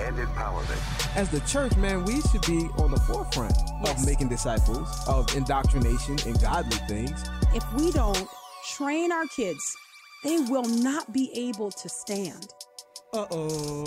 and empowerment. As the church, man, we should be on the forefront Yes. of making disciples, of indoctrination and godly things. If we don't train our kids, they will not be able to stand. Uh-oh.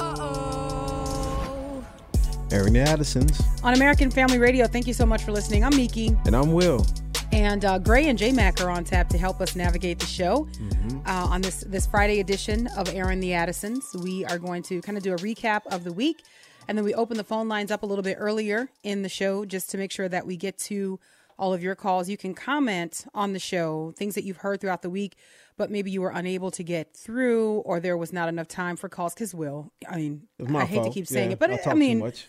Airing the Addisons. On American Family Radio, thank you so much for listening. I'm Miki. And I'm Will. And uh, Gray and J Mac are on tap to help us navigate the show. Mm-hmm. Uh, on this this Friday edition of Airing the Addisons, we are going to kind of do a recap of the week, and then we open the phone lines up a little bit earlier in the show just to make sure that we get to all of your calls. You can comment on the show, things that you've heard throughout the week, but maybe you were unable to get through, or there was not enough time for calls. Because Will, I mean, I hate fault. to keep saying Yeah, it, but I, I mean, too much.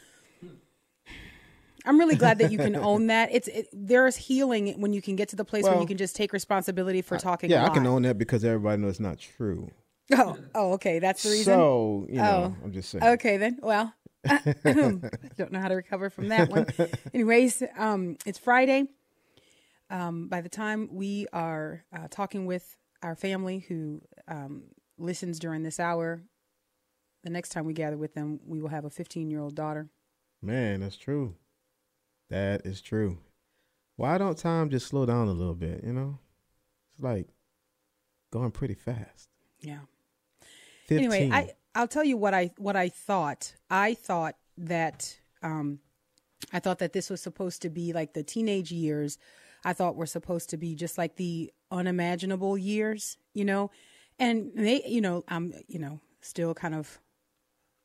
I'm really glad that you can own that. It's it, there's healing when you can get to the place where you can just take responsibility for talking. Yeah, I can own that because everybody knows it's not true. Oh, oh, okay, that's the reason. So, you know, Oh. I'm just saying. Okay, then. Well, don't know how to recover from that one. Anyways, um, it's Friday. Um, by the time we are uh, talking with our family who um, listens during this hour, the next time we gather with them, we will have a 15 year old daughter. Man, that's true. That is true. Why don't time just slow down a little bit, you know? It's like going pretty fast. Yeah. 15. Anyway, I I'll tell you what I what I thought. I thought that um I thought that this was supposed to be like the teenage years. I thought were supposed to be just like the unimaginable years, you know. And they, you know, I'm, you know, still kind of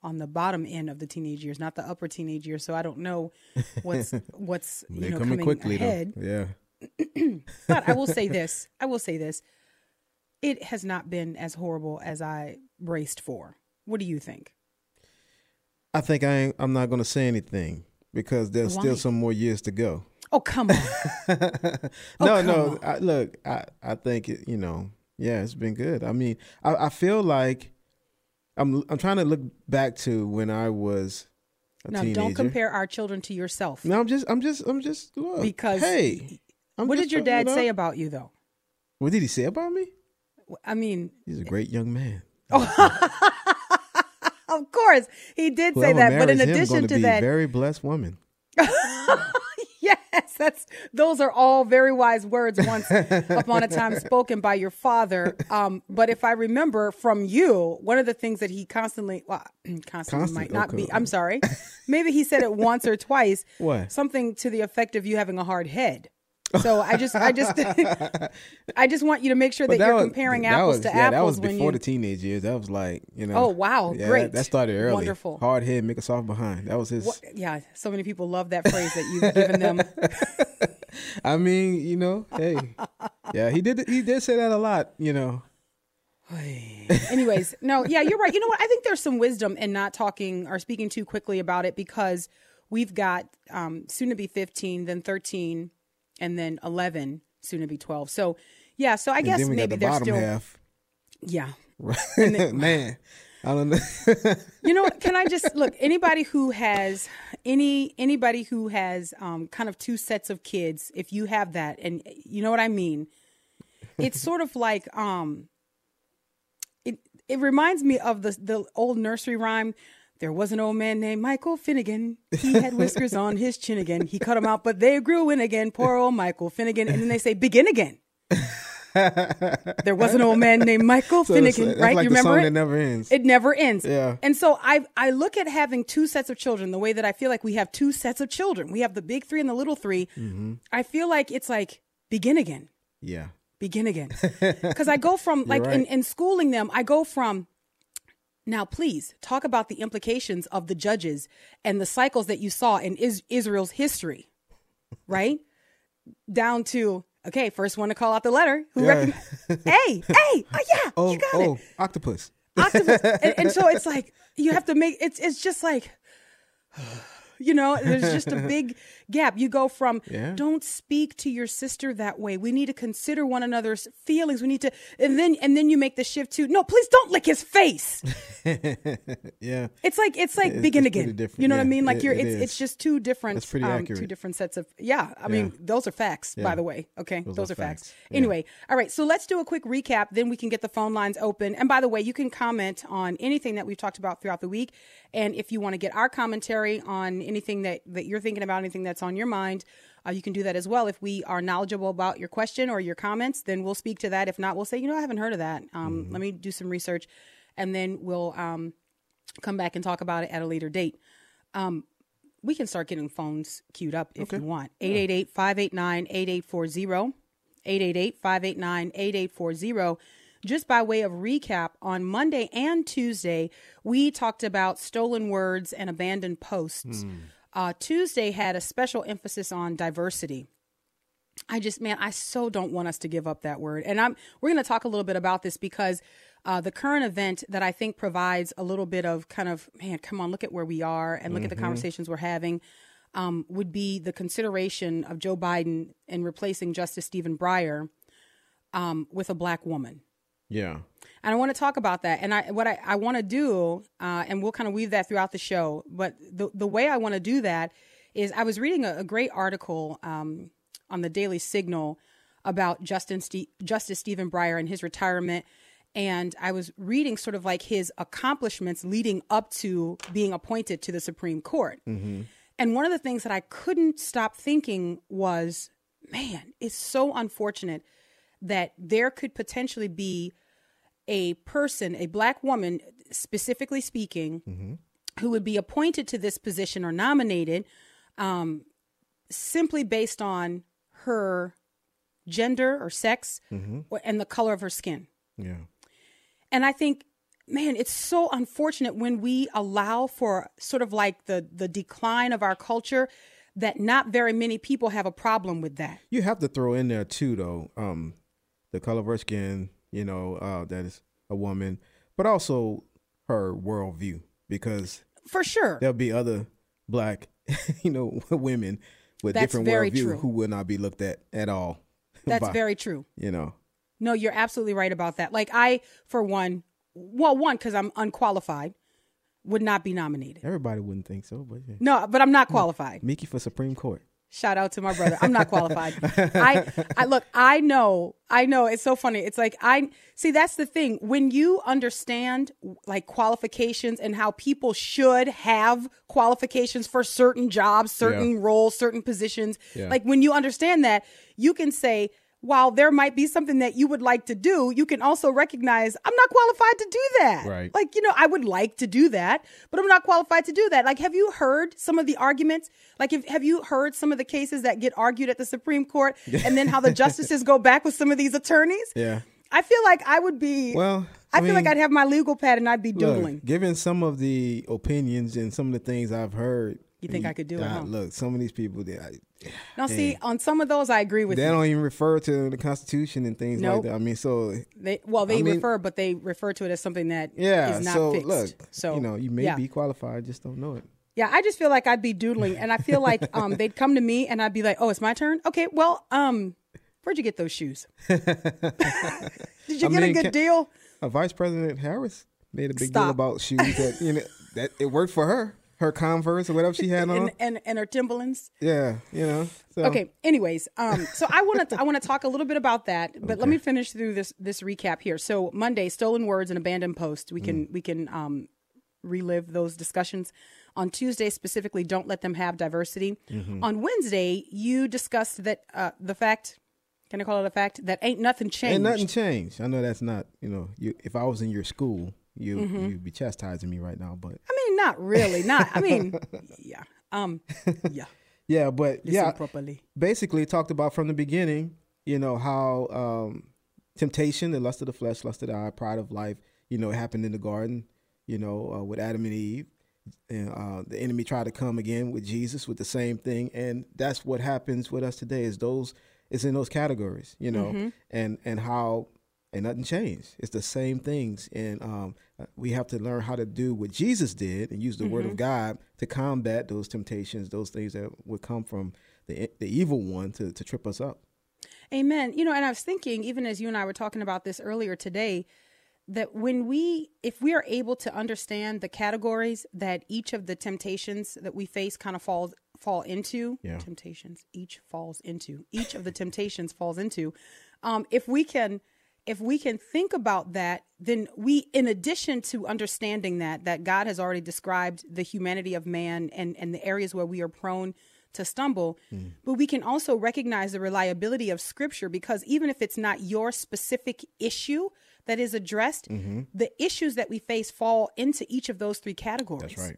on the bottom end of the teenage years, not the upper teenage years. So I don't know what's what's you know coming coming quickly ahead. though. Yeah. But I will say this. I will say this. It has not been as horrible as I braced for. What do you think? I think I ain't, I'm not going to say anything because there's Why? still some more years to go. Oh, come on. Oh, no, Oh, come no. on. I, look, I, I think it, you know, yeah, it's been good. I mean, I, I feel like I'm I'm trying to look back to when I was a now, teenager. don't compare our children to yourself. No, I'm just I'm just I'm just look. Because- hey, I'm what did your dad say about you, though? What did he say about me? I mean, He's a great young man. Oh. of course, he did say that. But in addition to be that, a very blessed woman. yes, that's those are all very wise words once upon a time spoken by your father. Um, but if I remember from you, one of the things that he constantly, well, constantly Constant- might not okay. be. I'm sorry. Maybe he said it once or twice. What? Something to the effect of you having a hard head. So I just, I just, I just want you to make sure that, But you're was- comparing that apples was, to yeah, apples that was before you. the teenage years. That was like you know. Oh, wow. Yeah, Great. That, that started early. Wonderful. Hard head, make a soft behind. That was his. What- yeah, so many people love that phrase that you've given them. I mean, you know, hey, yeah, he did. He did say that a lot. You know. Anyways, no, yeah, you're right. You know what? I think there's some wisdom in not talking or speaking too quickly about it because we've got um, soon to be 15, then 13, and then 11, soon to be 12. So, yeah, so I And guess then maybe the there's bottom still, half. yeah. Man, I don't know. You know, what? can I just look? Anybody who has any anybody who has um, kind of two sets of kids, if you have that, and you know what I mean, it's sort of like um, it it reminds me of the the old nursery rhyme. There was an old man named Michael Finnegan. He had whiskers on his chin again. He cut them out, but they grew in again. Poor old Michael Finnegan. And then they say, begin again. there was an old man named Michael So Finnegan, that's right? like you remember it? that never ends. It never ends. Yeah. And so I I look at having two sets of children the way that I feel like we have two sets of children. We have the big three and the little 3 Mm-hmm. I feel like it's like begin again, yeah. begin again. Because I go from like in, in schooling them, I go from now please talk about the implications of the judges and the cycles that you saw in is- Israel's history, right? Down to okay, first one to call out the letter. Who Yeah. recognize? hey, hey, oh yeah, Oh, you got oh, it octopus. octopus. and, and so it's like you have to make it's it's just like You know, there's just a big gap. You go from Yeah. don't speak to your sister that way. We need to consider one another's feelings. We need to and then and then you make the shift to no, please don't lick his face. yeah. It's like it's like It's- begin it's again. You know what I mean? Like it- you're it it's just two different That's pretty um, two different sets of yeah. I mean, those are facts, by the way. Okay. Those, Those are facts. facts. Yeah. Anyway, all right. So let's do a quick recap, then we can get the phone lines open. And by the way, you can comment on anything that we've talked about throughout the week. And if you want to get our commentary on anything that, that you're thinking about, anything that's on your mind, uh, you can do that as well. If we are knowledgeable about your question or your comments, then we'll speak to that. If not, we'll say, you know, I haven't heard of that. Um, Mm-hmm. Let me do some research, and then we'll um, come back and talk about it at a later date. Um, we can start getting phones queued up if you want. 888 589 8840. 888 589 8840. Just by way of recap, on Monday and Tuesday, we talked about stolen words and abandoned posts. Uh, Tuesday had a special emphasis on diversity. I just, man, I so don't want us to give up that word. And I'm, we're going to talk a little bit about this because uh, the current event that I think provides a little bit of kind of, man, come on, look at where we are and look at the conversations we're having, um, would be the consideration of Joe Biden in replacing Justice Stephen Breyer um, with a black woman. Yeah. And I want to talk about that. And I, what I, I want to do, uh, and we'll kind of weave that throughout the show. But the the way I want to do that is, I was reading a, a great article um, on the Daily Signal about Justin Ste- Justice Stephen Breyer and his retirement. And I was reading sort of like his accomplishments leading up to being appointed to the Supreme Court. And one of the things that I couldn't stop thinking was, man, it's so unfortunate that there could potentially be a person, a black woman, specifically speaking, who would be appointed to this position or nominated um, simply based on her gender or sex or, and the color of her skin. Yeah. And I think, man, it's so unfortunate when we allow for sort of like the the decline of our culture that not very many people have a problem with that. You have to throw in there too, though, um, the color of her skin. You know, uh, that is a woman, but also her worldview, because For sure. there'll be other black, you know, women with That's different worldview true. who will not be looked at at all. That's by- very true. You know, No, you're absolutely right about that. Like I, for one, well, one because I'm unqualified, would not be nominated. everybody wouldn't think so, but yeah. No, but I'm not qualified. Miki for Supreme Court. Shout out to my brother. I'm not qualified. I, I look. I know. I know. It's so funny. It's like I see. That's the thing. When you understand like qualifications and how people should have qualifications for certain jobs, certain roles, certain positions. Yeah. Like when you understand that, you can say. While there might be something that you would like to do, you can also recognize I'm not qualified to do that. Right. Like, you know, I would like to do that, but I'm not qualified to do that. Like, have you heard some of the arguments? Like, if, have you heard some of the cases that get argued at the Supreme Court and then how the justices go back with some of these attorneys? Yeah. I feel like I would be, Well, I, I feel like I'd have my legal pad and I'd be Look, doodling. given some of the opinions and some of the things I've heard, You think I could do it, huh? Look, some of these people, they, I- now, see, on some of those, I agree with they you. don't even refer to the Constitution and things Nope. like that. I mean, so They, well, they I mean- refer, but they refer to it as something that is yeah. not So fixed. look, so you know, you may yeah. be qualified, just don't know it. Yeah, I just feel like I'd be doodling, and I feel like um, they'd come to me, and I'd be like, "Oh, it's my turn. Okay, well, um, where'd you get those shoes? Did you I get a good can- deal? Uh, Vice President Harris made a big Stop. deal about shoes that you know that it worked for her, her Converse or whatever she had on. And, and and her Timberlands. yeah, you know. So, Okay. Anyways, um, so I want to I want to talk a little bit about that, but let me finish through this this recap here. So Monday, stolen words and abandoned posts. We can we can um, relive those discussions. On Tuesday, specifically, don't let them have diversity. On Wednesday, you discussed that uh, the fact. Can I call it a fact that ain't nothing changed? Ain't nothing changed. I know that's not. You know, you if I was in your school, you Mm-hmm. you'd be chastising me right now, but I mean, not really. Not. I mean, yeah. Um. Yeah. yeah, but Listen yeah, properly. basically talked about from the beginning, you know, how um, temptation, the lust of the flesh, lust of the eye, pride of life, you know, happened in the garden, you know, uh, with Adam and Eve. And uh, the enemy tried to come again with Jesus with the same thing. And that's what happens with us today is those, is in those categories, you know, and, and how Ain't nothing changed. It's the same things, and um, we have to learn how to do what Jesus did and use the mm-hmm. Word of mm-hmm. God to combat those temptations, those things that would come from the the evil one to to trip us up. Amen. You know, and I was thinking, even as you and I were talking about this earlier today, that when we, if we are able to understand the categories that each of the temptations that we face kind of falls fall into, yeah. temptations each falls into, each of the temptations falls into. Um, if we can if we can think about that, then we, in addition to understanding that, that God has already described the humanity of man and, and the areas where we are prone to stumble, mm. but we can also recognize the reliability of scripture because even if it's not your specific issue that is addressed, mm-hmm. the issues that we face fall into each of those three categories. That's right.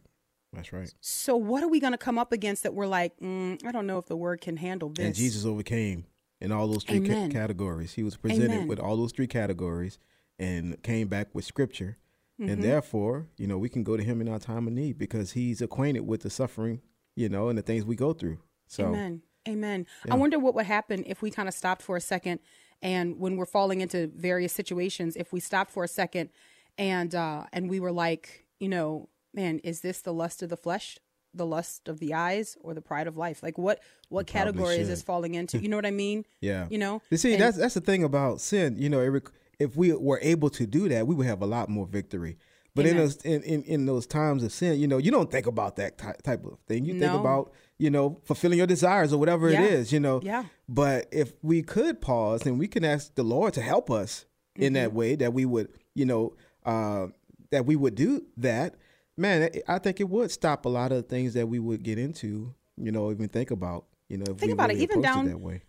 That's right. So, what are we going to come up against that we're like, mm, I don't know if the word can handle this? And Jesus overcame in all those three ca- categories. He was presented Amen. with all those three categories and came back with scripture. Mm-hmm. And therefore, you know, we can go to him in our time of need because he's acquainted with the suffering, you know, and the things we go through. So Amen. Amen. Yeah. I wonder what would happen if we kind of stopped for a second and when we're falling into various situations, if we stopped for a second and uh and we were like, you know, man, is this the lust of the flesh? The lust of the eyes or the pride of life? Like what what category is this falling into? You know what i mean? Yeah. You know? You see and, that's that's the thing about sin. You know Eric, if we were able to do that we would have a lot more victory. But in those in, in, in, those times of sin you know you don't think about that ty- type of thing. You no. think about you know fulfilling your desires or whatever yeah. it is you know. Yeah. But if we could pause and we can ask the lord to help us mm-hmm. in that mm-hmm. way that we would you know uh, that we would do that man, I think it would stop a lot of things that we would get into. You know, even think about. You know, think about really it. Even down it that way.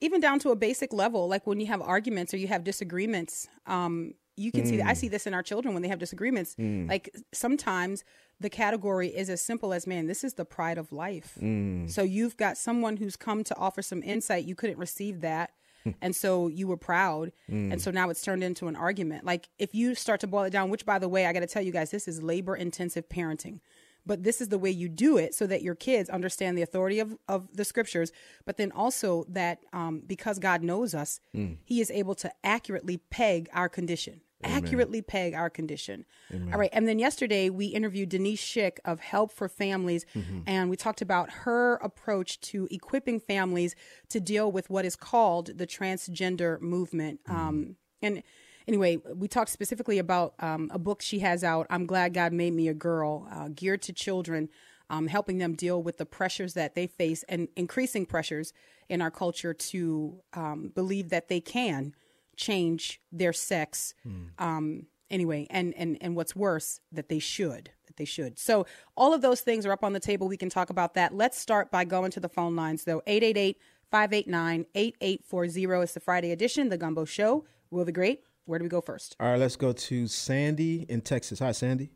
Even down to a basic level, like when you have arguments or you have disagreements. Um, you can mm. see that. I mm. see this in our children when they have disagreements. Mm. Like sometimes the category is as simple as, man, this is the pride of life. Mm. So you've got someone who's come to offer some insight. You couldn't receive that and so you were proud mm. and so now it's turned into an argument like if you start to boil it down which by the way i got to tell you guys this is labor intensive parenting but this is the way you do it so that your kids understand the authority of, of the scriptures but then also that um, because god knows us mm. he is able to accurately peg our condition Amen. accurately peg our condition. Amen. All right. And then yesterday we interviewed Denise Shick of Help for Families, mm-hmm. and we talked about her approach to equipping families to deal with what is called the transgender movement. Mm-hmm. Um, and anyway, we talked specifically about um, a book she has out, I'm Glad God Made Me a Girl, uh, geared to children. Um, helping them deal with the pressures that they face and increasing pressures in our culture to um, believe that they can change their sex. Mm. Um, anyway, and and and what's worse, that they should that they should. So all of those things are up on the table. We can talk about that. Let's start by going to the phone lines though. 888 589 8840 is the Friday edition, the Gumbo Show. Will the Great. Where do we go first? All right, let's go to Sandy in Texas. Hi, Sandy.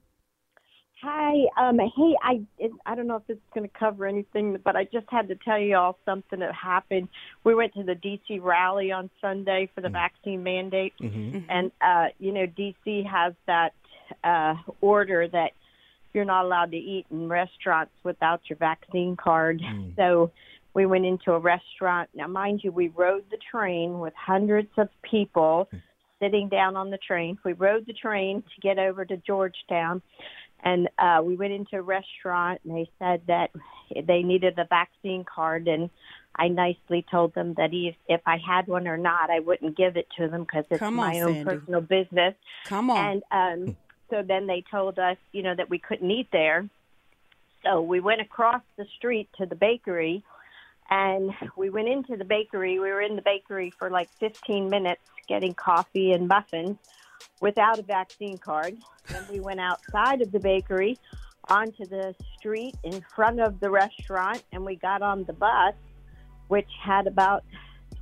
Hi. Um, hey, I I don't know if this is going to cover anything, but I just had to tell you all something that happened. We went to the DC rally on Sunday for the mm-hmm. vaccine mandate, mm-hmm. and uh, you know DC has that uh, order that you're not allowed to eat in restaurants without your vaccine card. Mm. So we went into a restaurant. Now, mind you, we rode the train with hundreds of people. Mm. Sitting down on the train. We rode the train to get over to Georgetown and uh, we went into a restaurant and they said that they needed a vaccine card and I nicely told them that if, if I had one or not, I wouldn't give it to them because it's Come my own Sandy. personal business. Come on. And um, so then they told us, you know, that we couldn't eat there. So we went across the street to the bakery and we went into the bakery. We were in the bakery for like 15 minutes getting coffee and muffins without a vaccine card. Then we went outside of the bakery onto the street in front of the restaurant and we got on the bus, which had about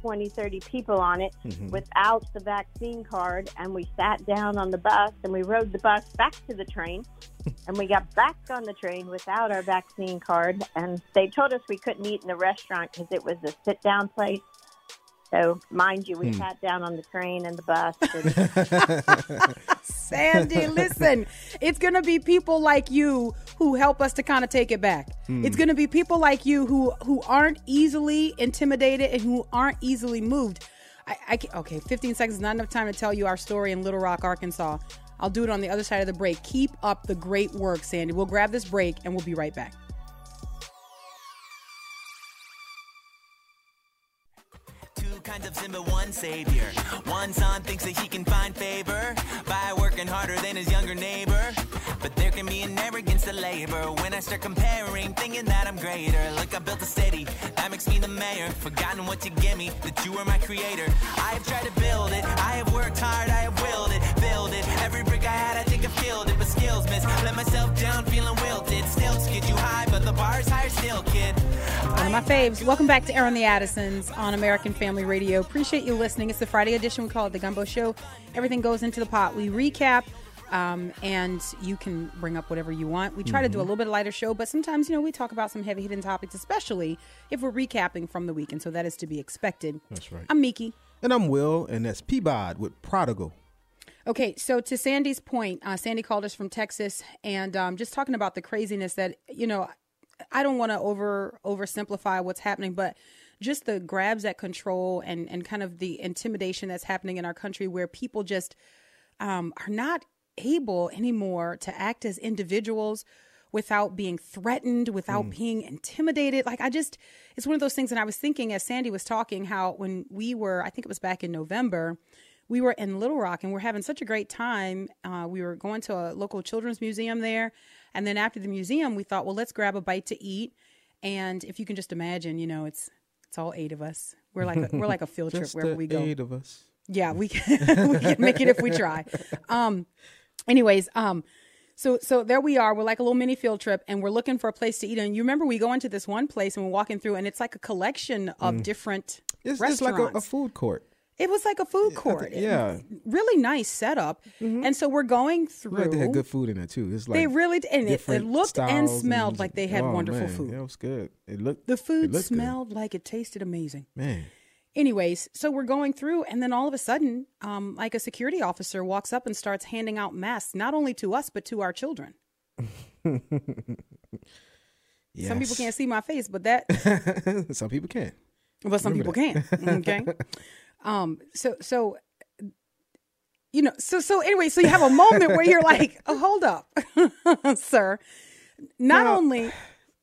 20, 30 people on it mm-hmm. without the vaccine card. And we sat down on the bus and we rode the bus back to the train. and we got back on the train without our vaccine card. And they told us we couldn't eat in the restaurant because it was a sit down place. So, mind you, we hmm. sat down on the train and the bus. And- Sandy, listen, it's going to be people like you who help us to kind of take it back. Hmm. It's going to be people like you who who aren't easily intimidated and who aren't easily moved. I, I can, okay, 15 seconds is not enough time to tell you our story in Little Rock, Arkansas. I'll do it on the other side of the break. Keep up the great work, Sandy. We'll grab this break and we'll be right back. Kinds of sin, but one savior. One son thinks that he can find favor by working harder than his younger neighbor. But there can be an arrogance to labor when I start comparing, thinking that I'm greater. Look, I built a city, that makes me the mayor. Forgotten what you give me, that you are my creator. I have tried to build it, I have worked hard, I have willed it, build it. Every brick I had, I think I filled it, but skills miss. Let myself down, feeling wilted. Still to get you high, but the bar's higher still, kid. One of my faves. Welcome back to Airing the Addisons on American Family Radio. Appreciate you listening. It's the Friday edition. We call it the Gumbo Show. Everything goes into the pot. We recap, um, and you can bring up whatever you want. We try to do a little bit of lighter show, but sometimes, you know, we talk about some heavy hitting topics, especially if we're recapping from the week. And so that is to be expected. That's right. I'm Miki. And I'm Will, and that's Peabod with Prodigal. Okay, so to Sandy's point, uh, Sandy called us from Texas, and um, just talking about the craziness that you know, I don't want to over oversimplify what's happening, but just the grabs at control and and kind of the intimidation that's happening in our country, where people just um, are not able anymore to act as individuals without being threatened, without being intimidated. Like I just, it's one of those things. And I was thinking as Sandy was talking, how when we were, I think it was back in November, we were in Little Rock and we're having such a great time. Uh, we were going to a local children's museum there. And then after the museum, we thought, well, let's grab a bite to eat. And if you can just imagine, you know, it's, it's all eight of us. We're like, a, we're like a field trip wherever we go. eight of us. Yeah, we can we can make it if we try. Um anyways, um so so there we are. We're like a little mini field trip and we're looking for a place to eat. And you remember we go into this one place and we're walking through and it's like a collection of different It's, restaurants. it's like a, a food court. It was like a food court. yeah. Really nice setup. And so we're going through Like they had good food in there too. It's like They really did. And it, it looked and smelled like they had oh, wonderful man, food. It was good. It looked The food looked good. smelled like it tasted amazing. Man, anyways, so we're going through, and then all of a sudden, um, like a security officer walks up and starts handing out masks, not only to us but to our children. yes. Some people can't see my face, but that, Some people can. but some people can. Okay. um. So so. You know, so so anyway, so you have a moment where you're like, oh, "Hold up, sir." Not Now- only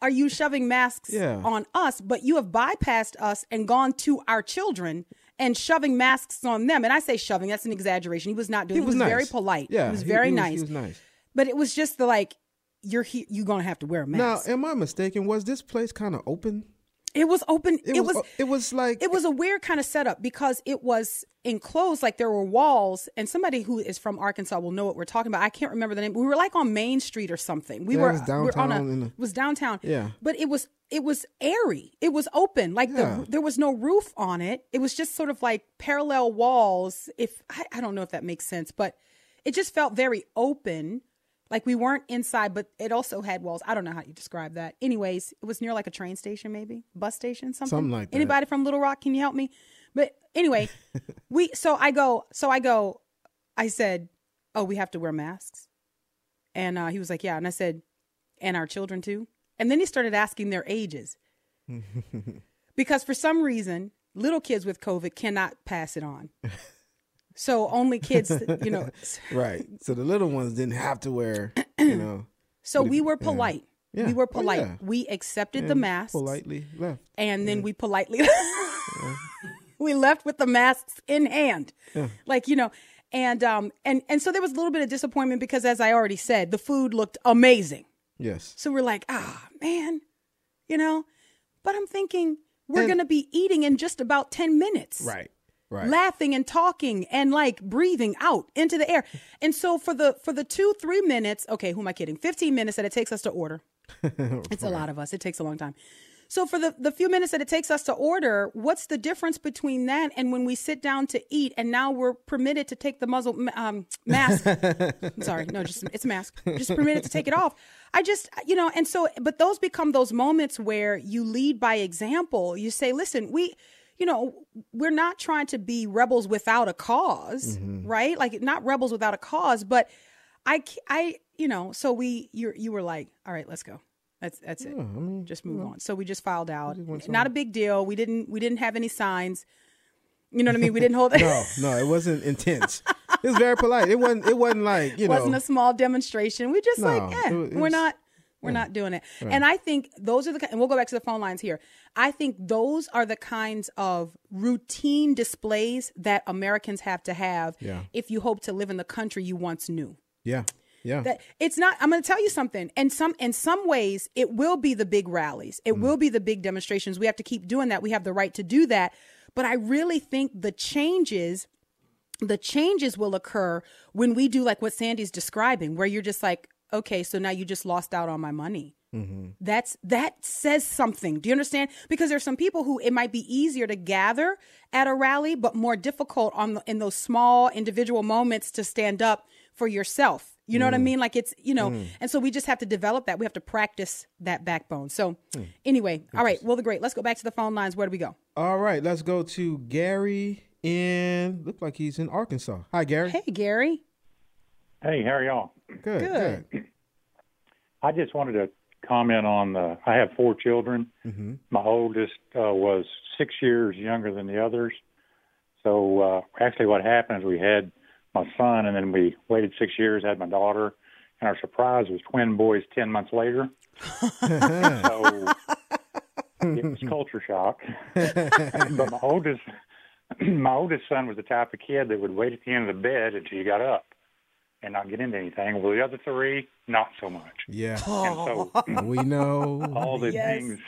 are you shoving masks Yeah. on us, but you have bypassed us and gone to our children and shoving masks on them. And I say shoving, that's an exaggeration. He was not doing. He He was was, very polite. Yeah, he was very he was- nice. he was nice. But it was just the like, you're he, you're gonna have to wear a mask. Now, am I mistaken? Was this place kind of open? It was open. It, was. It was like it was a weird kind of setup because it was enclosed like there were walls and somebody who is from arkansas will know what we're talking about i can't remember the name we were like on main street or something we Yeah, it were was we were on a downtown the- it was downtown Yeah. but it was it was airy it was open like Yeah. the there was no roof on it it was just sort of like parallel walls if I, I don't know if that makes sense but it just felt very open like we weren't inside but it also had walls. I don't know how you describe that. Anyways it was near like a train station maybe? Bus station something? Something like that. anybody from little rock can you help me? But anyway we so i go so i go i said oh we have to wear masks. And uh, he was like yeah. And i said and our children too? And then he started asking their ages. Because for some reason little kids with covid cannot pass it on so only kids you know right. So the little ones didn't have to wear, you know, so we were polite Yeah. we were Oh, polite yeah. we accepted the and masks politely left. and then we politely we left with the masks in hand like you know and um and and so there was a little bit of disappointment because as i already said the food looked amazing Yes. so we're like ah man you know but i'm thinking we're And- gonna be eating in just about 10 minutes Right. Right. laughing and talking and like breathing out into the air and so for the for the two three minutes okay who am i kidding 15 minutes that it takes us to order it's a lot of us. It takes a long time. So for the the few minutes that it takes us to order, what's the difference between that and when we sit down to eat and now we're permitted to take the muzzle um, mask? I'm sorry, no, just it's a mask. Just permitted to take it off. I just you know, and so but those become those moments where you lead by example. You say, listen, we. You know, we're not trying to be rebels without a because right? Like not rebels without a cause, but I, I, you know, so we, you, you were like, all right, let's go. That's that's it. I mean, just move on. So we just filed out. just Not a big deal. We didn't we didn't have any signs. You know what I mean? We didn't hold it. No, no, it wasn't intense. it was very polite. It wasn't. It wasn't like you know It wasn't a small demonstration. We just No, like, eh, it it we're was- not, we're not doing it. And I think those are the, and we'll go back to the phone lines here. I think those are the kinds of routine displays that Americans have to have Yeah. if you hope to live in the country you once knew. yeah, yeah. That it's not. I'm going to tell you something. And some, in some ways, it will be the big rallies. It Mm. will be the big demonstrations. We have to keep doing that. We have the right to do that. But I really think the changes the changes will occur when we do like what Sandy's describing, where you're just like, okay, so now you just lost out on my money. Mm-hmm. That's that says something. Do you understand? Because there's some people who it might be easier to gather at a rally, but more difficult on the, in those small individual moments to stand up for yourself. You know what I mm. mean? Like it's you know, mm. and so we just have to develop that. We have to practice that backbone. So mm. anyway, all right, Will the Great. Let's go back to the phone lines. Where do we go? All right, let's go to Gary in. Look like he's in Arkansas. Hi, Gary. Hey Gary. Hey, how are y'all? Good. Good. Good. I just wanted to comment on the. I have four children. Mm-hmm. My oldest uh, was six years younger than the others. So uh, actually, what happened is we had my son, and then we waited six years, had my daughter, and our surprise was twin boys ten months later. so it was culture shock. but my oldest, my oldest son was the type of kid that would wait at the end of the bed until you got up and not get into anything. Well, the other three, not so much. Yeah, And so oh. we know. all the Yes. things.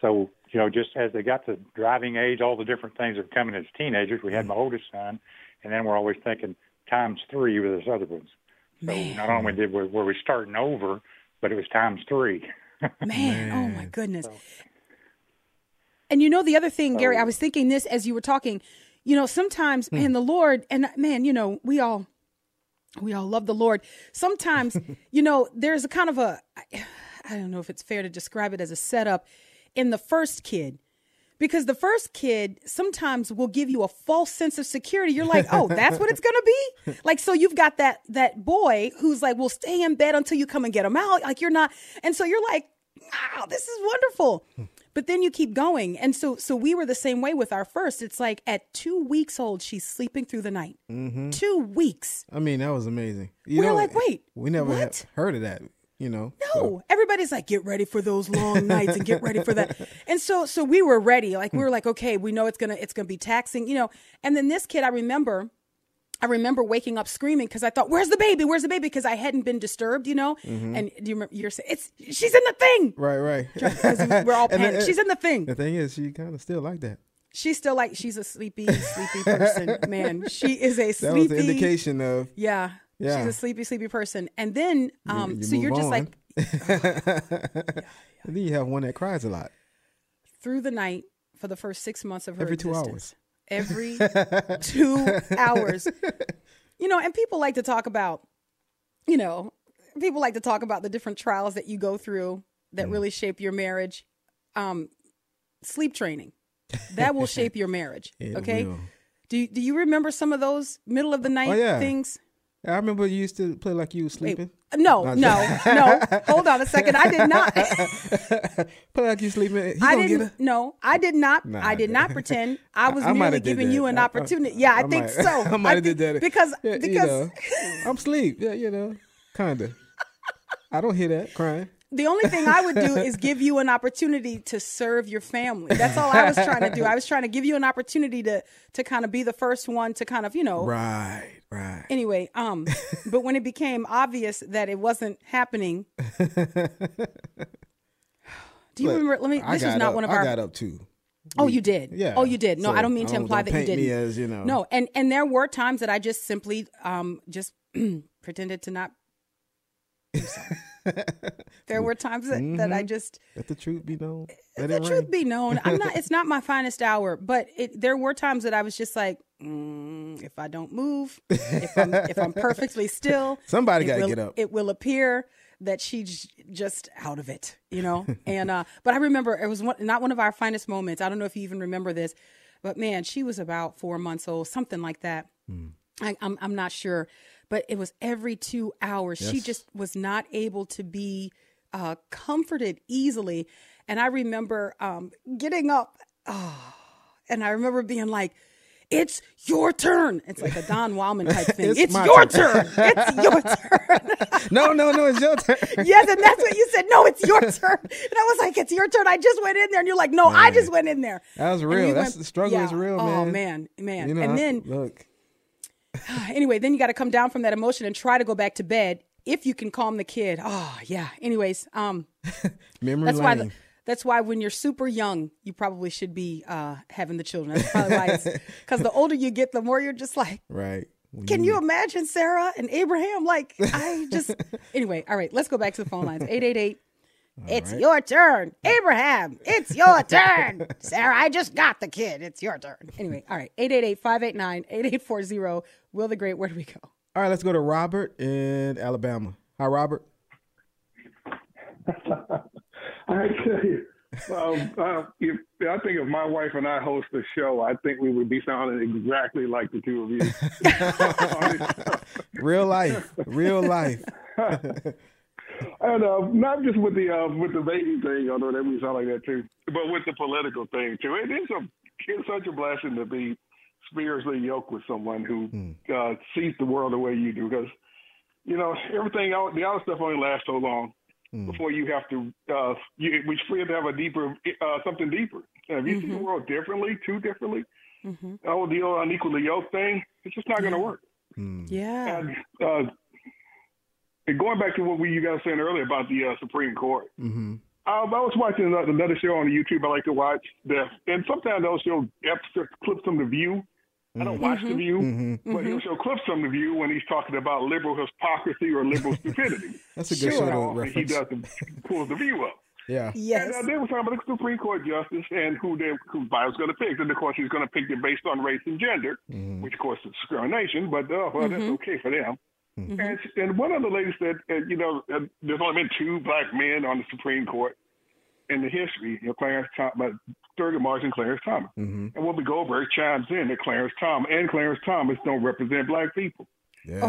So you know, just as they got to driving age, all the different things that were coming as teenagers. We had my oldest son, and then we're always thinking times three with his other ones. So not only did we were we starting over, but it was times three. Man, oh my goodness. And you know the other thing, Gary, I was thinking this as you were talking. You know, sometimes, hmm. man, the Lord and man, you know, we all we all love the Lord. Sometimes, you know, there's a kind of a, I don't know if it's fair to describe it as a setup in the first kid. Because the first kid sometimes will give you a false sense of security. You're like, oh, that's what it's gonna be. Like, so you've got that that boy who's like, well, stay in bed until you come and get him out. Like you're not, and so you're like, wow, this is wonderful. Hmm. But then you keep going, and so so we were the same way with our first. It's like at two weeks old, she's sleeping through the night. Mm-hmm. Two weeks. I mean, that was amazing. You We're know, like, wait, we never what? heard of that. You know, No, everybody's like, get ready for those long nights and get ready for that. And so, so we were ready. Like we were like, okay, we know it's gonna, it's gonna be taxing, you know. And then this kid, I remember, I remember waking up screaming because I thought, where's the baby? Where's the baby? Because I hadn't been disturbed, you know. And do you remember? You're saying it's she's in the thing. right, right. We're all And panicked. She's in the thing. The thing is, she kind of still like that. She's still like she's a sleepy, sleepy person. Man, she is a sleepy. That was the indication of. Yeah. Yeah. She's a sleepy, sleepy person. And then, um, you so move you're just on. like, And then you have one that cries a lot. through the night for the first six months of her Every two existence. Every two hours. You know, and people like to talk about, you know, people like to talk about the different trials that you go through that Mm. really shape your marriage. Um, sleep training. That will shape your marriage. It okay. will. Do you, do you remember some of those middle of the night Oh, yeah. things? I remember you used to play like you was Wait, sleeping. no, No, no, no. Hold on a second. I did not. play like you sleeping. He I didn't. No, I did not. Nah, I did not pretend. I was I might merely giving you an I- I- opportunity. yeah, I, I think might- so. I might have did that because Yeah, you because know, I'm asleep. Yeah, you know, kinda. I don't hear that crying. the only thing I would do is give you an opportunity to serve your family. That's all I was trying to do. I was trying to give you an opportunity to to kind of be the first one to kind of you know. Right, right. Anyway, um, but when it became obvious that it wasn't happening, do you Look, remember? Let me. I This got not up, one of I our. got up too. Oh, you did. Yeah. Oh, you did. No, So, I don't mean to don't- imply don't that you didn't. as, you know. No, and and there were times that I just simply um just pretended to not. There were times that, that I just Let the truth be known. Let the truth ring. be known. I'm not. It's not my finest hour, but it. There were times that I was just like, mm, if I don't move, if I'm if I'm perfectly still, Somebody gotta will- get up. It will appear that she's just out of it, you know. and uh, but I remember it was one, not one of our finest moments. I don't know if you even remember this, but man, she was about four months old, something like that. Hmm. I, I'm I'm not sure, but it was every two hours. She just was not able to be uh, comforted easily, and I remember um, getting up. Oh, and I remember being like, it's your turn. It's like a Don Wildmon type thing. It's It's, your turn. turn. It's your turn. No, no, no, it's your turn. yes, and that's what you said. No, it's your turn. And I was like, it's your turn. I just went in there. And you're like, no, I just went in there. That was real. That's the struggle is real, man. Oh, man. man, man. You know, and then, look, anyway, then you got to come down from that emotion and try to go back to bed if you can calm the kid. Oh, yeah. Anyways, um, memory that's lane. why. The, that's why when you're super young, you probably should be uh, having the children. That's probably why because the older you get, the more you're just like, right. When Can you, you imagine Sarah and Abraham? Like, I just, anyway, all right, let's go back to the phone lines 888 all it's right. your turn. Abraham, it's your turn. Sarah, I just got the kid. It's your turn. Anyway, all right. 888-589-8840. Will the Great, where do we go? All right, let's go to Robert in Alabama. Hi, Robert. I tell you, um, uh, if, I think if my wife and I host the show, I think we would be sounding exactly like the two of you. real life, real life and uh, not just with the uh, with the baby thing, although that we sound like that too, but with the political thing too. It is a it's such a blessing to be spiritually yoked with someone who uh, sees the world the way you do, because you know everything else, the other stuff only lasts so long before you have to. Uh, you, we free to have a deeper uh, something deeper. And if you see the world differently, too differently, the whole deal unequally yoked thing, it's just not going to work. Yeah. And, uh, and going back to what we you guys were saying earlier about the uh, Supreme Court, Mm-hmm. um, I was watching another, another show on YouTube I like to watch, the, and sometimes they'll show clips from The View. I don't watch The View, Mm-hmm. but he'll show clips from The View when he's talking about liberal hypocrisy or liberal stupidity. That's a good You show know, to and He does the, pulls The View up. Yeah. Yes. And uh, they were talking about the Supreme Court justice and who they who Biden's going to pick. And of course, he's going to pick them based on race and gender, Mm-hmm. which of course is discrimination. But uh, well, that's okay for them. Mm-hmm. And, and one of the ladies said, uh, you know, uh, there's only been two black men on the Supreme Court in the history. You know, Clarence Thomas, Thurgood Marsh and Clarence Thomas. Mm-hmm. And Whoopi Goldberg chimes in that Clarence Thomas and Clarence Thomas don't represent black people. Yeah.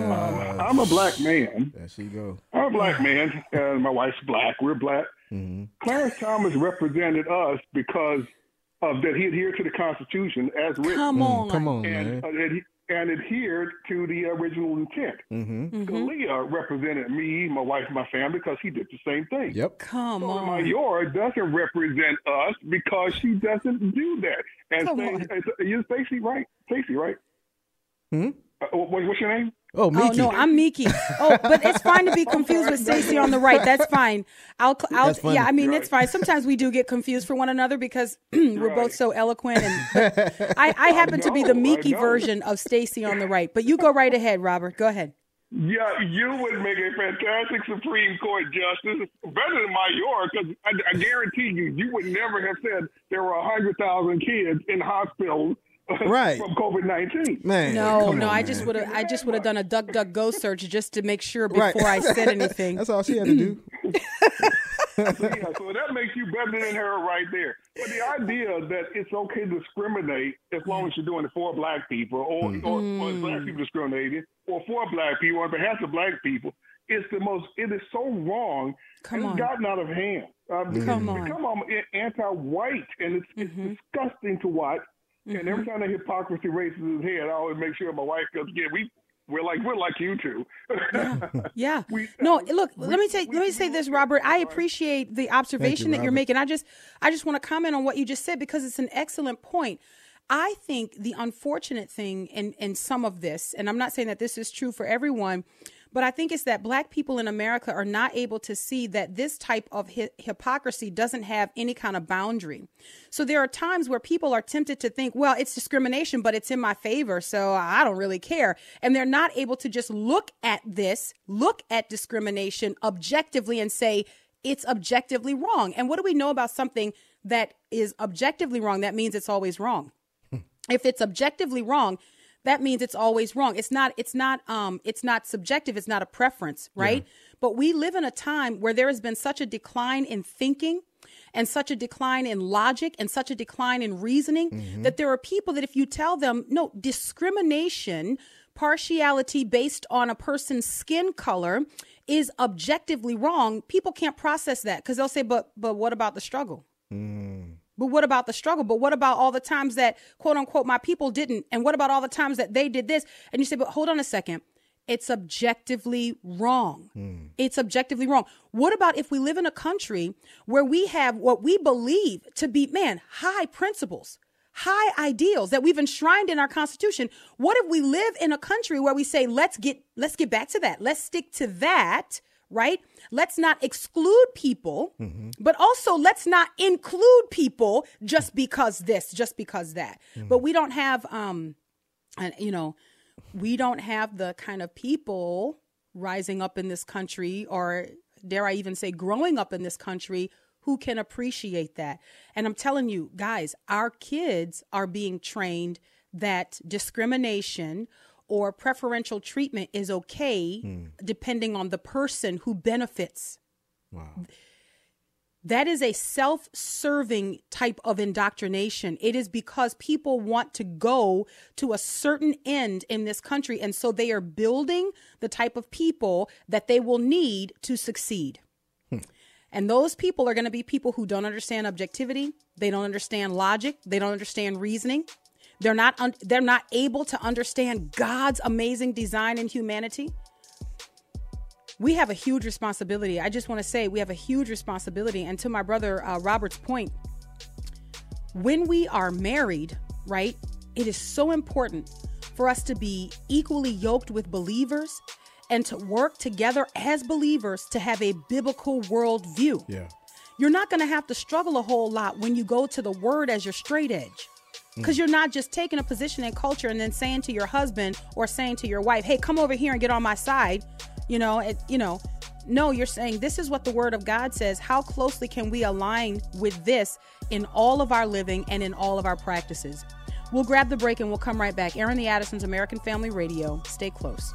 I'm a black man. There she go. I'm a black man, and my wife's black. We're black. Mm-hmm. Clarence Thomas represented us because of that he adhered to the Constitution as written Come on. Mm, Come on, and, man. uh, and, and adhered to the original intent. Mm-hmm. Scalia represented me, my wife, and my family because he did the same thing. Yep. Come Sotomayor on. doesn't represent us because she doesn't do that. And Come Stacy- on. you're Stacy, right? Stacy, right? Hmm? Uh, what, what's your name? Oh, Oh no, I'm Miki. Oh, but it's fine to be confused with Stacy on the right. That's fine. I'll, I'll That's funny. yeah. I mean, Right. it's fine. Sometimes we do get confused for one another because we're Right. both so eloquent, and but I, I happen to be the know, Miki version of Stacy on the right. But you go right ahead, Robert. Go ahead. Yeah, you would make a fantastic Supreme Court justice, better than Mayor, because I, I guarantee you, you would never have said there were 100,000 kids in hospitals Right. from COVID 19. Man. No, no, on, I man. just would have. I just would have done a duck, duck, go search just to make sure Right. before I said anything. That's all she had to do. So, yeah, so that makes you better than her right there. But the idea that it's okay to discriminate as long as you're doing it for black people or, or, or black people discriminating or for black people on behalf of black people it's the most, it is so wrong. Come and on. it's gotten out of hand. Uh, because Come on. become um, anti-white and it's, it's disgusting to watch. And every mm-hmm. time that hypocrisy raises his head, I always make sure my wife goes, yeah, we, we're like, we're like you two. Yeah. We- uh, No, look, we- let me say we- let me say this, Robert. I appreciate the observation that you're Robert. making. I just I just want to comment on what you just said because it's an excellent point. I think the unfortunate thing in in some of this, and I'm not saying that this is true for everyone, but I think it's that black people in America are not able to see that this type of hi- hypocrisy doesn't have any kind of boundary. So there are times where people are tempted to think, well, it's discrimination, but it's in my favor, so I don't really care. And they're not able to just look at this, look at discrimination objectively and say, it's objectively wrong. And what do we know about something that is objectively wrong? That means it's always wrong hmm. if it's objectively wrong that means it's always wrong. It's not it's not um it's not subjective. It's not a preference right? But we live in a time where there has been such a decline in thinking and such a decline in logic and such a decline in reasoning that there are people that if you tell them no discrimination partiality based on a person's skin color is objectively wrong people can't process that because they'll say but but what about the struggle But what about the struggle? But what about all the times that quote unquote my people didn't? And what about all the times that they did this? And you say, but hold on a second. It's objectively wrong. Mm. It's objectively wrong. What about if we live in a country where we have what we believe to be, man, high principles, high ideals that we've enshrined in our constitution? What if we live in a country where we say, let's get, let's get back to that. Let's stick to that right? Let's not exclude people, mm-hmm. but also let's not include people just because this, just because that. Mm-hmm. But we don't have, um, you know, we don't have the kind of people rising up in this country, or dare I even say, growing up in this country who can appreciate that. And I'm telling you, guys, our kids are being trained that discrimination or preferential treatment is okay hmm. depending on the person who benefits. Wow. That is a self serving type of indoctrination. It is because people want to go to a certain end in this country. And so they are building the type of people that they will need to succeed. Hmm. And those people are going to be people who don't understand objectivity, they don't understand logic, they don't understand reasoning, they're not un- they're not able to understand God's amazing design in humanity. We have a huge responsibility. I just want to say we have a huge responsibility. And to my brother uh, Robert's point, when we are married, right, it is so important for us to be equally yoked with believers and to work together as believers to have a biblical worldview. Yeah. You're not going to have to struggle a whole lot when you go to the word as your straight edge because mm. you're not just taking a position in culture and then saying to your husband or saying to your wife, "Hey, come over here and get on my side." You know, it, you know, no, you're saying this is what the word of God says. How closely can we align with this in all of our living and in all of our practices? We'll grab the break and we'll come right back. Airing the Addisons, American Family Radio. Stay close.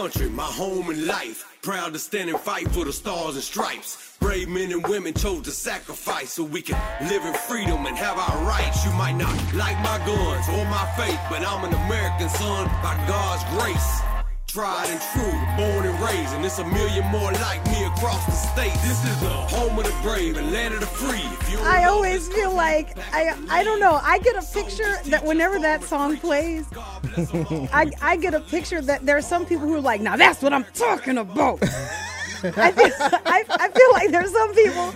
Country, my home and life. Proud to stand and fight for the stars and stripes. Brave men and women chose to sacrifice so we can live in freedom and have our rights. You might not like my guns or my faith, but I'm an American son by God's grace tried and true, born and raised, and it's a million more like me across the state. This is the home of the brave and land of the free. I always feel like I I don't know. I get a picture that whenever that song plays, I I get a picture that there are some people who are like, now that's what I'm talking about. I feel I, I feel like there's some people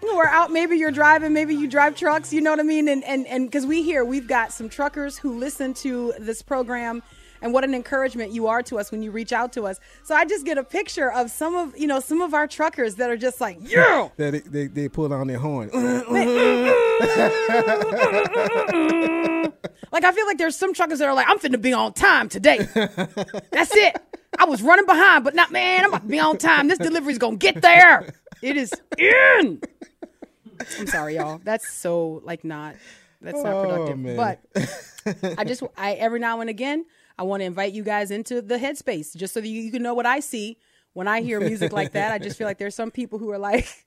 who are out. Maybe you're driving, maybe you drive trucks. You know what I mean? And and and because we hear we've got some truckers who listen to this program and what an encouragement you are to us when you reach out to us. So I just get a picture of some of you know some of our truckers that are just like yeah, they, they they pull on their horn. like I feel like there's some truckers that are like I'm finna be on time today. That's it. I was running behind, but not man. I'm about to be on time. This delivery's gonna get there. It is in. I'm sorry, y'all. That's so like not. That's not oh, productive. Oh, but I just I every now and again I want to invite you guys into the headspace just so that you, you can know what I see when I hear music like that. I just feel like there's some people who are like.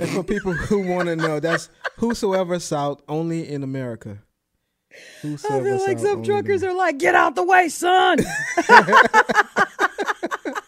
And for people who want to know, that's whosoever south only in America. Whosoever I feel like some truckers are like, get out the way, son.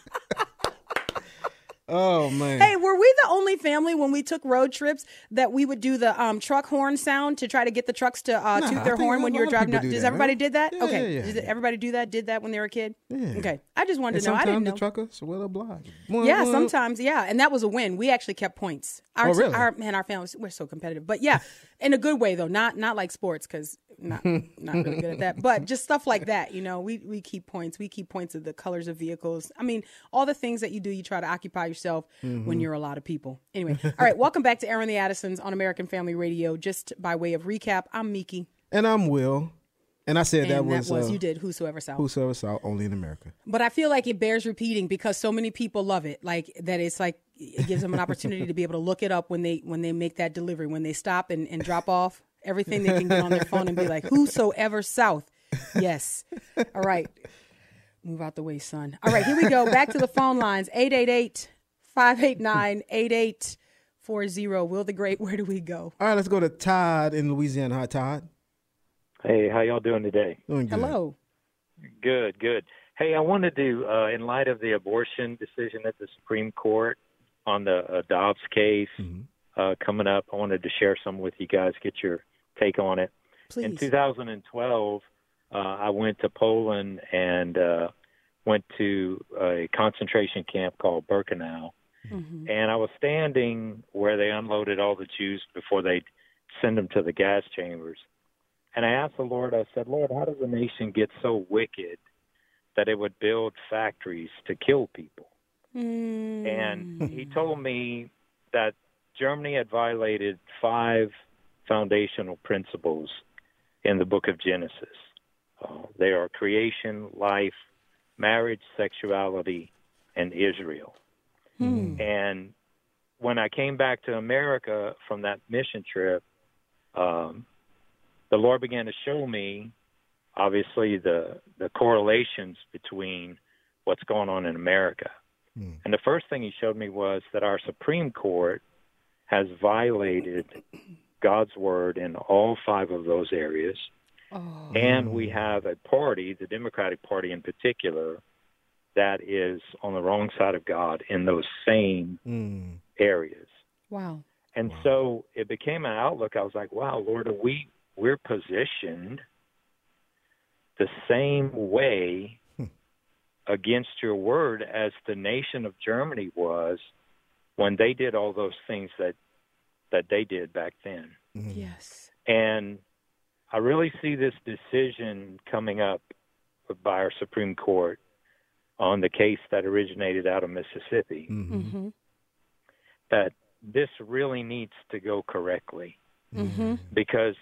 Oh man. Hey, were we the only family when we took road trips that we would do the um, truck horn sound to try to get the trucks to uh, nah, toot their horn when you were driving? Does that, everybody right? did that? Yeah, okay. Yeah, yeah, did everybody do that? Did that when they were a kid? Yeah. Okay. I just wanted and to know. I didn't know. the truckers will oblige. Yeah, sometimes. Yeah, and that was a win. We actually kept points. Our, oh, really? Our man, our families we're so competitive, but yeah, in a good way though. Not not like sports because not not really good at that. But just stuff like that, you know, we we keep points. We keep points of the colors of vehicles. I mean, all the things that you do, you try to occupy yourself mm-hmm. when you're a lot of people. Anyway, all right, welcome back to Airing the Addisons on American Family Radio. Just by way of recap, I'm Miki. And I'm Will. And I said and that was, that was uh, you did whosoever south whosoever south only in America. But I feel like it bears repeating because so many people love it. Like that, it's like it gives them an opportunity to be able to look it up when they when they make that delivery when they stop and, and drop off everything they can get on their phone and be like, whosoever south. Yes. All right. Move out the way, son. All right, here we go. Back to the phone lines 888 589 8840. Will the Great, where do we go? All right, let's go to Todd in Louisiana. Hi, Todd. Hey, how y'all doing today? Doing good. Hello. Good, good. Hey, I wanted to, uh, in light of the abortion decision at the Supreme Court on the uh, Dobbs case Mm-hmm. uh, coming up, I wanted to share some with you guys, get your take on it. In 2012, uh, I went to Poland and uh, went to a concentration camp called Birkenau. Mhm. And I was standing where they unloaded all the Jews before they send them to the gas chambers. And I asked the Lord, I said, Lord, how does a nation get so wicked that it would build factories to kill people? Mm. And he told me that Germany had violated five foundational principles in the book of Genesis. Uh, they are creation, life, marriage, sexuality, and Israel. And when I came back to America from that mission trip, um, the Lord began to show me, obviously, the the correlations between what's going on in America. And the first thing He showed me was that our Supreme Court has violated God's word in all five of those areas. And we have a party, the Democratic Party in particular, that is on the wrong side of God in those same Mm. areas. Wow. And so it became an outlook. I was like, wow, Lord, are we we're positioned the same way against your word as the nation of Germany was when they did all those things that that they did back then. Yes. And I really see this decision coming up by our Supreme Court on the case that originated out of Mississippi Mm-hmm. that this really needs to go correctly Mm-hmm. because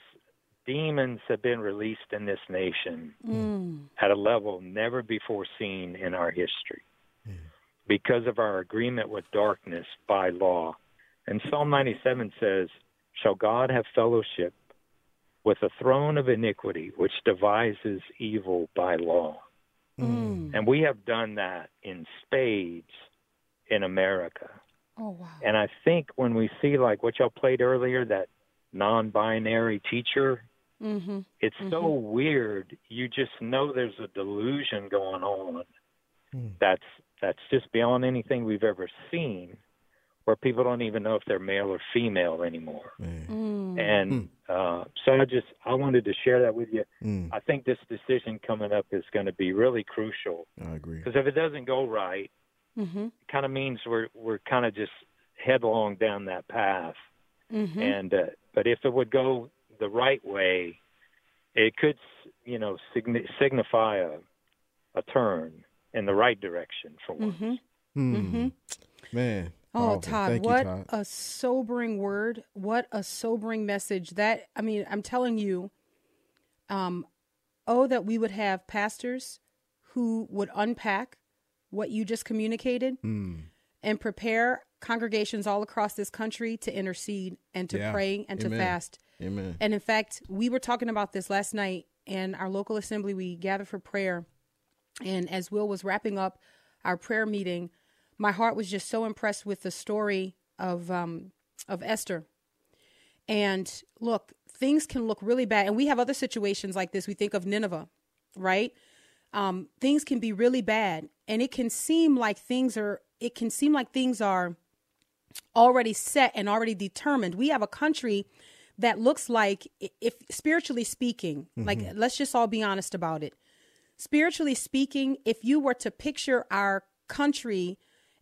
demons have been released in this nation Mm. at a level never before seen in our history because of our agreement with darkness by law. And Psalm 97 says, Shall God have fellowship with a throne of iniquity which devises evil by law? Mm. And we have done that in spades in America. Oh wow. And I think when we see like what y'all played earlier, that non-binary teacher, Mm-hmm. it's so weird. You just know there's a delusion going on that's that's just beyond anything we've ever seen, where people don't even know if they're male or female anymore. Mm. And uh, so I just I wanted to share that with you. Mm. I think this decision coming up is going to be really crucial I agree. because if it doesn't go right, Mm-hmm. it kind of means we're we're kind of just headlong down that path. Mm-hmm. And uh, but if it would go the right way, it could you know signi- signify a a turn in the right direction for once. Mm-hmm. Mm. Mm-hmm. Man. Oh, powerful. Todd, Thank you, what Todd. a sobering word. What a sobering message. That, I mean, I'm telling you, um, oh, that we would have pastors who would unpack what you just communicated Mm. and prepare congregations all across this country to intercede and to Yeah. pray and to Amen. fast. Amen. And in fact, we were talking about this last night in our local assembly. We gathered for prayer. And as Will was wrapping up our prayer meeting, my heart was just so impressed with the story of um, of Esther. And look, things can look really bad. And we have other situations like this. We think of Nineveh, right? Um, things can be really bad. And it can seem like things are, it can seem like things are already set and already determined. We have a country that looks like, if spiritually speaking, mm-hmm. like let's just all be honest about it. Spiritually speaking, if you were to picture our country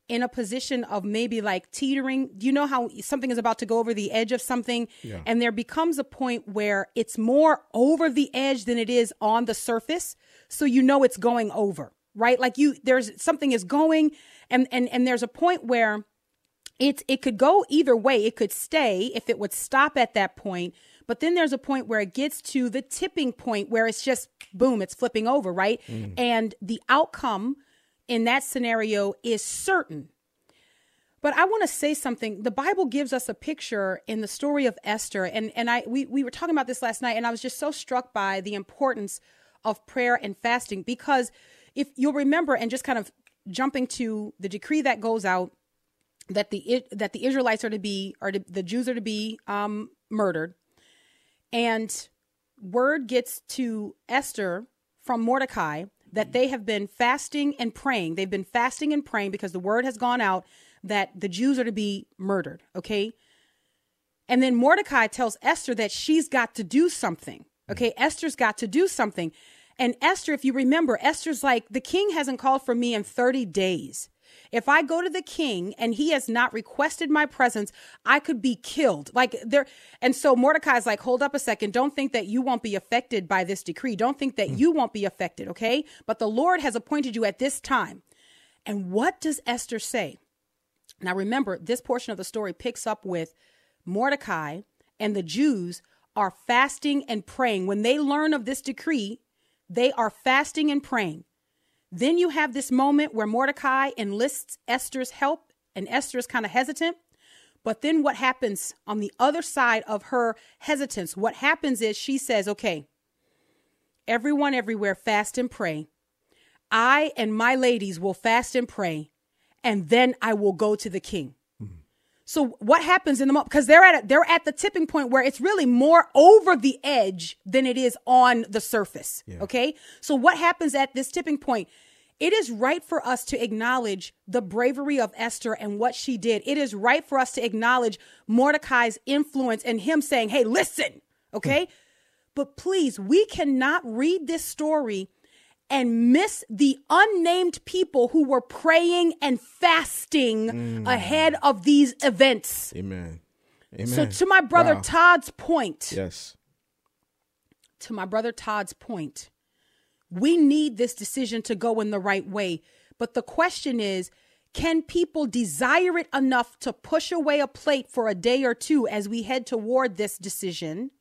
in a position of maybe like teetering, do you know how something is about to go over the edge of something? Yeah. And there becomes a point where it's more over the edge than it is on the surface. So you know it's going over, right? Like you, there's something is going, and and and there's a point where it it could go either way. It could stay if it would stop at that point, but then there's a point where it gets to the tipping point where it's just boom, it's flipping over, right? Mm. And the outcome in that scenario is certain. But I want to say something. The Bible gives us a picture in the story of Esther, and and I we we were talking about this last night, and I was just so struck by the importance of prayer and fasting because if you'll remember, and just kind of jumping to the decree that goes out that the that the Israelites are to be or the Jews are to be um, murdered, and word gets to Esther from Mordecai that they have been fasting and praying. They've been fasting and praying because the word has gone out that the Jews are to be murdered, okay? And then Mordecai tells Esther that she's got to do something. Okay, Esther's got to do something. And Esther, if you remember, Esther's like, the king hasn't called for me in 30 days. If I go to the king and he has not requested my presence, I could be killed. Like there, and so Mordecai's like, hold up a second. Don't think that you won't be affected by this decree. Don't think that hmm. you won't be affected, okay? But the Lord has appointed you at this time. And what does Esther say? Now remember, this portion of the story picks up with Mordecai and the Jews are fasting and praying. When they learn of this decree, they are fasting and praying. Then you have this moment where Mordecai enlists Esther's help, and Esther is kind of hesitant. But then what happens on the other side of her hesitance? What happens is she says, Okay, everyone everywhere fast and pray. I and my ladies will fast and pray, and then I will go to the king. So what happens in the moment? Because they're at a, they're at the tipping point where it's really more over the edge than it is on the surface. Yeah. Okay. So what happens at this tipping point? It is right for us to acknowledge the bravery of Esther and what she did. It is right for us to acknowledge Mordecai's influence and him saying, "Hey, listen." Okay. Hmm. but please, we cannot read this story and miss the unnamed people who were praying and fasting mm. ahead of these events. Amen. Amen. So, to my brother wow. Todd's point, yes, to my brother Todd's point, we need this decision to go in the right way. But the question is, can people desire it enough to push away a plate for a day or two as we head toward this decision?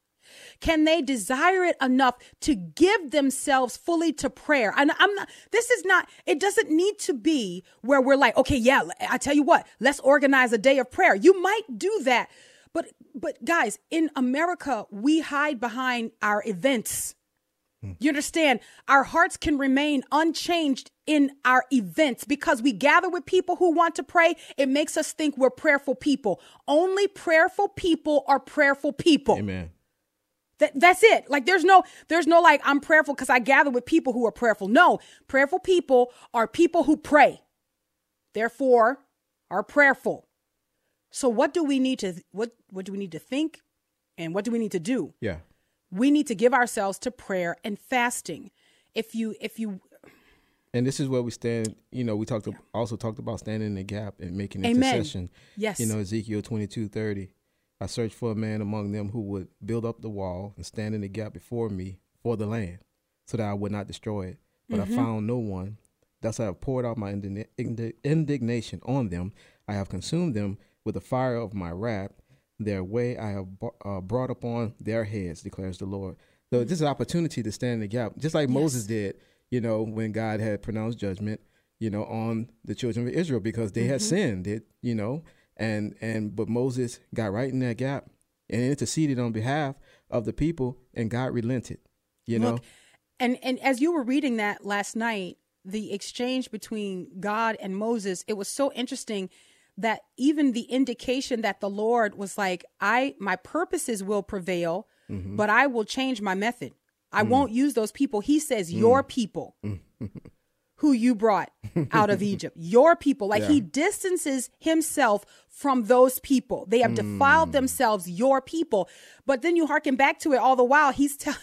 Can they desire it enough to give themselves fully to prayer? And I'm not, this is not, it doesn't need to be where we're like, okay, yeah, I tell you what, let's organize a day of prayer. You might do that. But, but guys, in America, we hide behind our events. Hmm. You understand? Our hearts can remain unchanged in our events because we gather with people who want to pray. It makes us think we're prayerful people. Only prayerful people are prayerful people. Amen. That, that's it. Like there's no there's no like I'm prayerful because I gather with people who are prayerful. No, prayerful people are people who pray. Therefore, are prayerful. So what do we need to what what do we need to think and what do we need to do? Yeah. We need to give ourselves to prayer and fasting. If you if you and this is where we stand. You know, we talked yeah. also talked about standing in the gap and making intercession. Amen. Yes. You know, Ezekiel twenty two thirty. I searched for a man among them who would build up the wall and stand in the gap before me for the land, so that I would not destroy it. But mm-hmm. I found no one. Thus I have poured out my indignation on them. I have consumed them with the fire of my wrath. Their way I have uh, brought upon their heads, declares the Lord. So this is an opportunity to stand in the gap, just like yes. Moses did, you know, when God had pronounced judgment, you know, on the children of Israel because they mm-hmm. had sinned. It, you know, and and but Moses got right in that gap and interceded on behalf of the people, and God relented. You Look, know, and and as you were reading that last night, the exchange between God and Moses, it was so interesting that even the indication that the Lord was like, I my purposes will prevail, mm-hmm. but I will change my method. I mm. won't use those people. He says, mm. Your people. who you brought out of Egypt, your people. Like yeah. he distances himself from those people. They have mm. defiled themselves, your people. But then you hearken back to it all the while. He's telling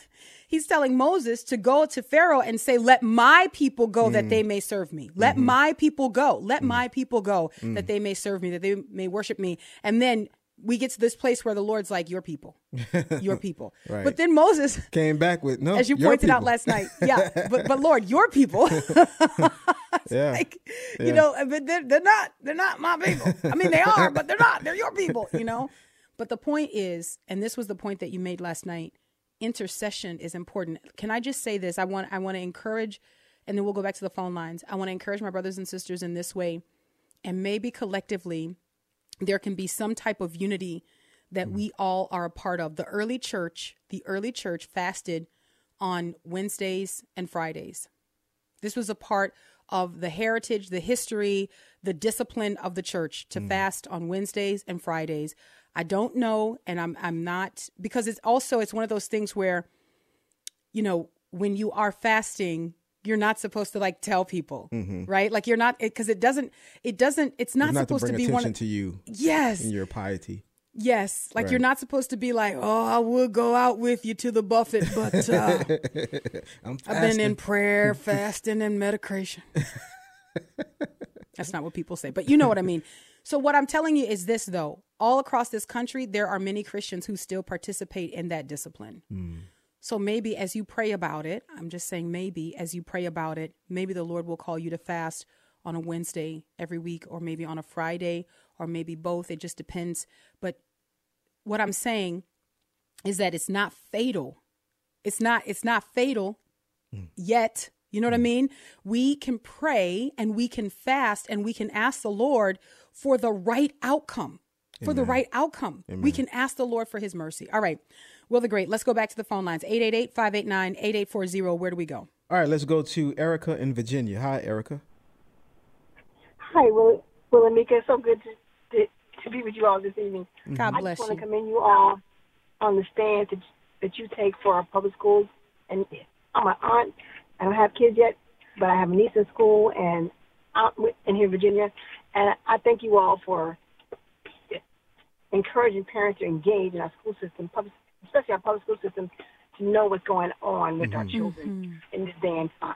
he's telling Moses to go to Pharaoh and say, Let my people go mm. that they may serve me. Let mm-hmm. my people go. Let mm. my people go that they may serve me, that they may worship me. And then we get to this place where the Lord's like, Your people, your people. right. But then Moses came back with no, as you pointed people. out last night. Yeah, but but Lord, your people. yeah. Like, yeah. you know, uh, but they're, they're not they're not my people. I mean, they are, but they're not. They're your people. You know. But the point is, and this was the point that you made last night. Intercession is important. Can I just say this? I want I want to encourage, and then we'll go back to the phone lines. I want to encourage my brothers and sisters in this way, and maybe collectively there can be some type of unity that we all are a part of. The early church, the early church fasted on Wednesdays and Fridays. This was a part of the heritage, the history, the discipline of the church to mm. fast on Wednesdays and Fridays. I don't know and I'm I'm not because it's also it's one of those things where you know, when you are fasting, you're not supposed to like tell people, Mhm. right? Like you're not because it doesn't it doesn't it's not It's not supposed to, bring be one of, to you. Yes. In your piety. Yes, like Right. you're not supposed to be like, "Oh, I would go out with you to the buffet, but uh, I'm I've been in prayer, fasting, and medication." That's not what people say, but you know what I mean. So what I'm telling you is this though, all across this country there are many Christians who still participate in that discipline. So maybe as you pray about it, I'm just saying maybe as you pray about it, maybe the Lord will call you to fast on a Wednesday every week or maybe on a Friday or maybe both. It just depends. But what I'm saying is that it's not fatal. It's not it's not fatal mm. yet. You know what I mm. mean? We can pray and we can fast and we can ask the Lord for the right outcome. For the right outcome. We can ask the Lord for his mercy. All right. Will the Great, let's go back to the phone lines. 888-589-8840. Where do we go? All right, let's go to Erica in Virginia. Hi, Erica. Hi, Will, Will and Miki. It's so good to, to, to be with you all this evening. God I bless just want you. to commend you all on the stand that, that you take for our public schools. And I'm an aunt. I don't have kids yet, but I have a niece in school and out with- in here in Virginia. And I thank you all for encouraging parents to engage in our school system, public, especially our public school system, to know what's going on with our mm-hmm. children mm-hmm. in this day and time.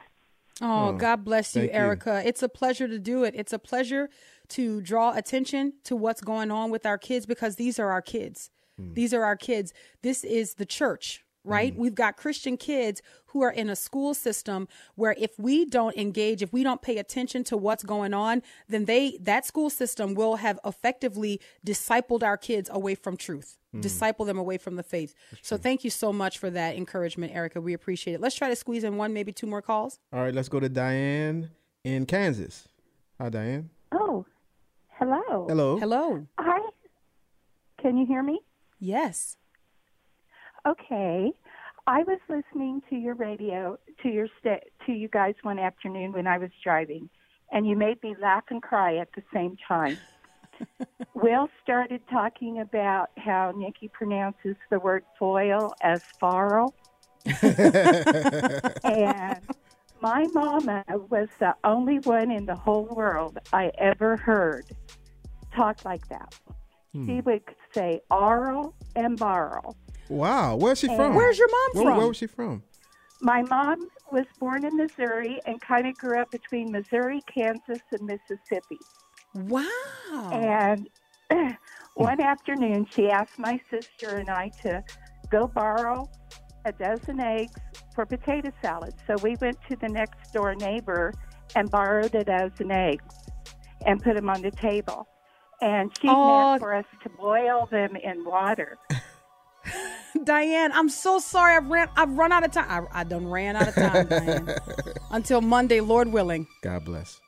Oh, Oh, God bless you, thank you. Erica. It's a pleasure to do it. It's a pleasure to draw attention to what's going on with our kids because these are our kids. Hmm. These are our kids. This is the church, right? Mm-hmm. We've got Christian kids who are in a school system where if we don't engage, if we don't pay attention to what's going on, then they that school system will have effectively discipled our kids away from truth. Mm. Disciple them away from the faith. So thank you so much for that encouragement, Erica. We appreciate it. Let's try to squeeze in one, maybe two more calls. All right, let's go to Diane in Kansas. Hi, Diane. Oh, hello. Hello. Hello. Hi. Can you hear me? Yes. Okay. I was listening to your radio, to your sta- to you guys one afternoon when I was driving, and you made me laugh and cry at the same time. Will started talking about how Nikki pronounces the word foil as farl. and my mama was the only one in the whole world I ever heard talk like that. She hmm. would say "arl" and barrel. Wow, where's she from? Where's your mom Where, from? where was she from? My mom was born in Missouri and kind of grew up between Missouri, Kansas, and Mississippi. Wow. And one afternoon, she asked my sister and I to go borrow a dozen eggs for potato salad. So we went to the next door neighbor and borrowed a dozen eggs and put them on the table. And she Oh. meant for us to boil them in water. Diane, I'm so sorry. I've ran. I've run out of time. I, I done ran out of time, Diane. Until Monday, Lord willing. God bless.